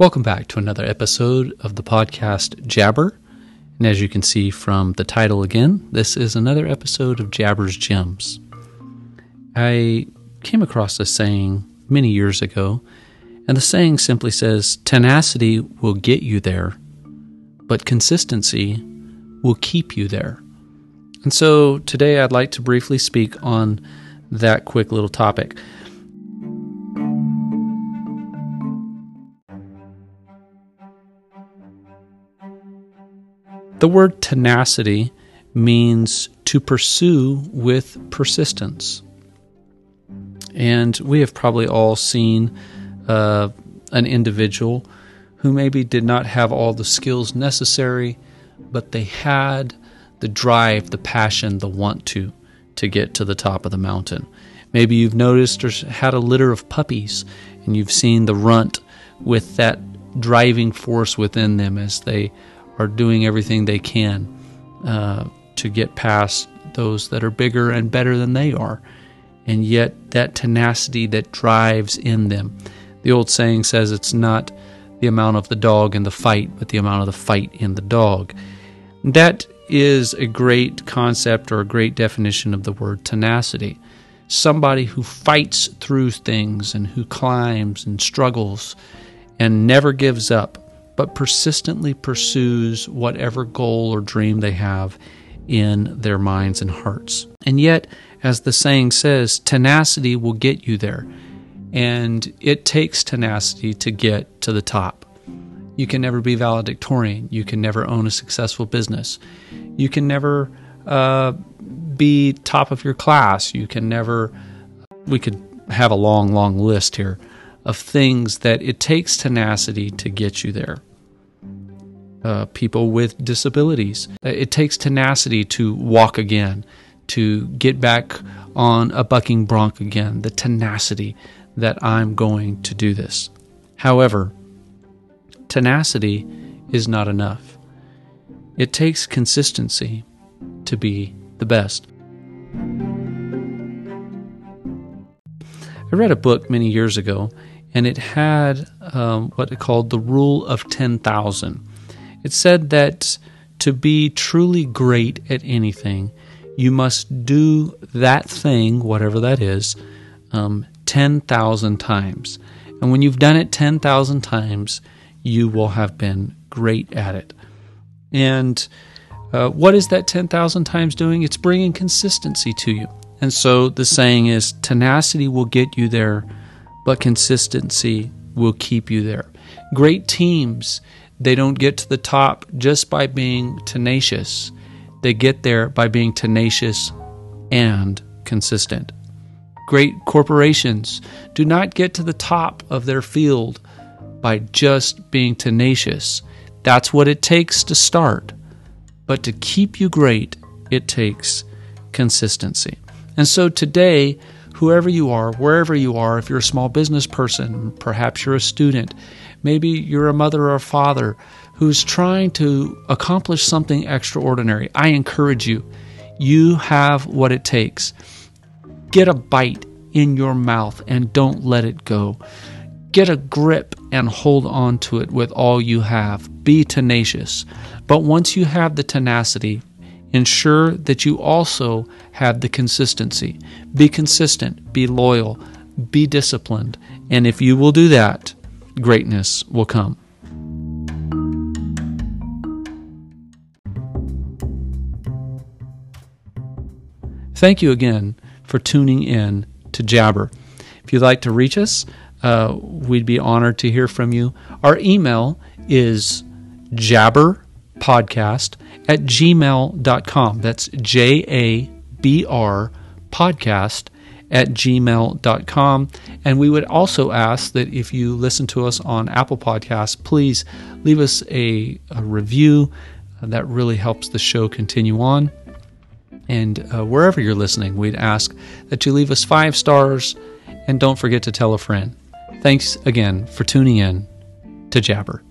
Welcome back to another episode of the podcast Jabber. And as you can see from the title again, this is another episode of Jabber's Gems. I came across a saying many years ago, and the saying simply says tenacity will get you there, but consistency will keep you there. And so today I'd like to briefly speak on that quick little topic. The word tenacity means to pursue with persistence. And we have probably all seen uh, an individual who maybe did not have all the skills necessary, but they had the drive, the passion, the want to to get to the top of the mountain. Maybe you've noticed or had a litter of puppies and you've seen the runt with that driving force within them as they are doing everything they can uh, to get past those that are bigger and better than they are. And yet, that tenacity that drives in them. The old saying says it's not the amount of the dog in the fight, but the amount of the fight in the dog. That is a great concept or a great definition of the word tenacity. Somebody who fights through things and who climbs and struggles and never gives up but persistently pursues whatever goal or dream they have in their minds and hearts. And yet, as the saying says, tenacity will get you there. And it takes tenacity to get to the top. You can never be valedictorian. You can never own a successful business. You can never uh, be top of your class. You can never, we could have a long, long list here of things that it takes tenacity to get you there uh, people with disabilities. It takes tenacity to walk again, to get back on a bucking bronc again, the tenacity that I'm going to do this. However, tenacity is not enough. It takes consistency to be the best. I read a book many years ago, and it had um, what it called the rule of 10,000. It said that to be truly great at anything, you must do that thing, whatever that is, um, 10,000 times. And when you've done it 10,000 times, you will have been great at it. And uh, what is that 10,000 times doing? It's bringing consistency to you. And so the saying is tenacity will get you there, but consistency will keep you there. Great teams they don't get to the top just by being tenacious. They get there by being tenacious and consistent. Great corporations do not get to the top of their field by just being tenacious. That's what it takes to start. But to keep you great, it takes consistency. And so today, whoever you are, wherever you are, if you're a small business person, perhaps you're a student, Maybe you're a mother or a father who's trying to accomplish something extraordinary. I encourage you, you have what it takes. Get a bite in your mouth and don't let it go. Get a grip and hold on to it with all you have. Be tenacious. But once you have the tenacity, ensure that you also have the consistency. Be consistent, be loyal, be disciplined. And if you will do that, greatness will come. Thank you again for tuning in to Jabber. If you'd like to reach us, uh, we'd be honored to hear from you. Our email is jabberpodcast at gmail.com. That's J A B R podcast at gmail.com. And we would also ask that if you listen to us on Apple Podcasts, please leave us a, a review. That really helps the show continue on. And uh, wherever you're listening, we'd ask that you leave us five stars and don't forget to tell a friend. Thanks again for tuning in to Jabber.